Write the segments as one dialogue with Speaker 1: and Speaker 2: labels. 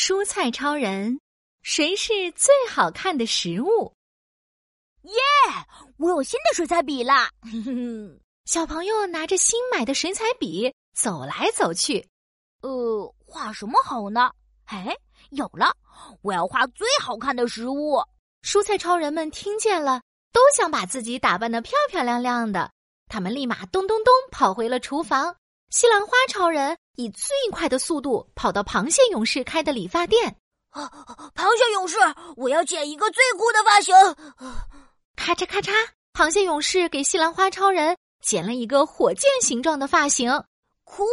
Speaker 1: 蔬菜超人，谁是最好看的食物？
Speaker 2: 耶！我有新的水彩笔啦！
Speaker 1: 小朋友拿着新买的水彩笔走来走去。
Speaker 2: 呃，画什么好呢？哎，有了！我要画最好看的食物。
Speaker 1: 蔬菜超人们听见了，都想把自己打扮的漂漂亮亮的。他们立马咚咚咚跑回了厨房。西兰花超人以最快的速度跑到螃蟹勇士开的理发店。
Speaker 2: 啊，螃蟹勇士，我要剪一个最酷的发型！
Speaker 1: 咔嚓咔嚓，螃蟹勇士给西兰花超人剪了一个火箭形状的发型。
Speaker 2: 酷！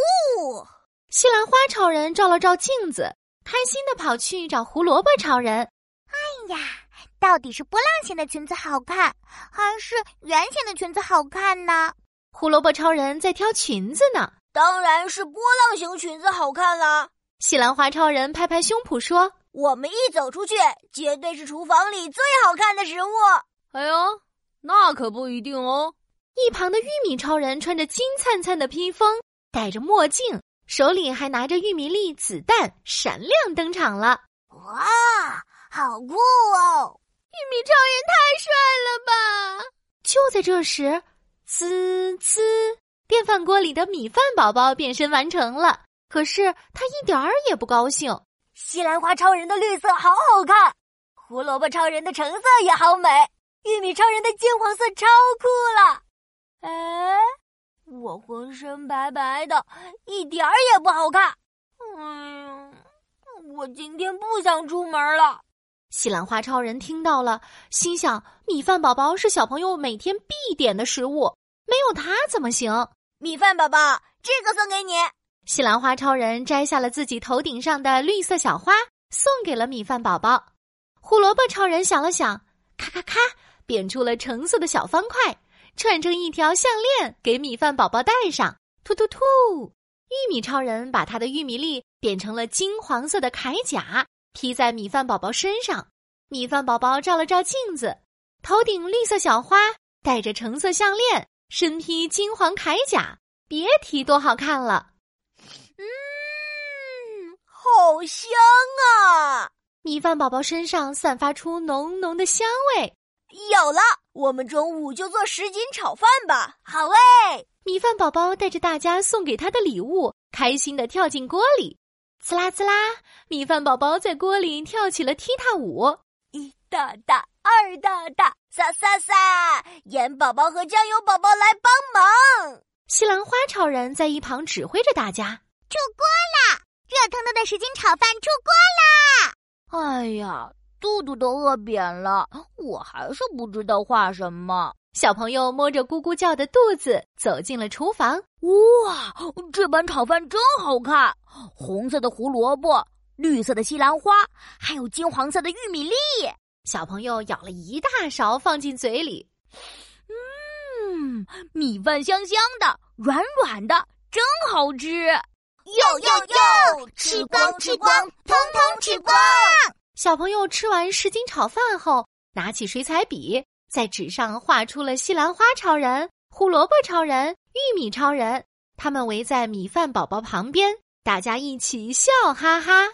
Speaker 1: 西兰花超人照了照镜子，开心的跑去找胡萝卜超人。
Speaker 3: 哎呀，到底是波浪形的裙子好看，还是圆形的裙子好看呢？
Speaker 1: 胡萝卜超人在挑裙子呢。
Speaker 2: 当然是波浪形裙子好看啦！
Speaker 1: 西兰花超人拍拍胸脯说：“
Speaker 2: 我们一走出去，绝对是厨房里最好看的食物。”
Speaker 4: 哎呦，那可不一定哦。
Speaker 1: 一旁的玉米超人穿着金灿灿的披风，戴着墨镜，手里还拿着玉米粒子弹，闪亮登场了。
Speaker 2: 哇，好酷哦！
Speaker 4: 玉米超人太帅了吧！
Speaker 1: 就在这时，滋滋。电饭锅里的米饭宝宝变身完成了，可是他一点儿也不高兴。
Speaker 2: 西兰花超人的绿色好好看，胡萝卜超人的橙色也好美，玉米超人的金黄色超酷了。哎，我浑身白白的，一点儿也不好看。嗯，我今天不想出门了。
Speaker 1: 西兰花超人听到了，心想：米饭宝宝是小朋友每天必点的食物。没有它怎么行？
Speaker 2: 米饭宝宝，这个送给你。
Speaker 1: 西兰花超人摘下了自己头顶上的绿色小花，送给了米饭宝宝。胡萝卜超人想了想，咔咔咔，变出了橙色的小方块，串成一条项链，给米饭宝宝戴上。突突突！玉米超人把他的玉米粒变成了金黄色的铠甲，披在米饭宝宝身上。米饭宝宝照了照镜子，头顶绿色小花，戴着橙色项链。身披金黄铠甲，别提多好看了。
Speaker 2: 嗯，好香啊！
Speaker 1: 米饭宝宝身上散发出浓浓的香味。
Speaker 2: 有了，我们中午就做什锦炒饭吧。好嘞！
Speaker 1: 米饭宝宝带着大家送给他的礼物，开心的跳进锅里，滋啦滋啦，米饭宝宝在锅里跳起了踢踏舞。
Speaker 2: 一大大，二大大。撒撒撒！盐宝宝和酱油宝宝来帮忙。
Speaker 1: 西兰花超人在一旁指挥着大家。
Speaker 3: 出锅啦！热腾腾的什锦炒饭出锅
Speaker 2: 啦！哎呀，肚肚都饿扁了，我还是不知道画什么。
Speaker 1: 小朋友摸着咕咕叫的肚子走进了厨房。
Speaker 2: 哇，这盘炒饭真好看！红色的胡萝卜，绿色的西兰花，还有金黄色的玉米粒。
Speaker 1: 小朋友舀了一大勺放进嘴里，
Speaker 2: 嗯，米饭香香的，软软的，真好吃！
Speaker 3: 哟哟哟，吃光吃光，通通吃光！
Speaker 1: 小朋友吃完什锦炒饭后，拿起水彩笔，在纸上画出了西兰花超人、胡萝卜超人、玉米超人，他们围在米饭宝宝旁边，大家一起笑哈哈。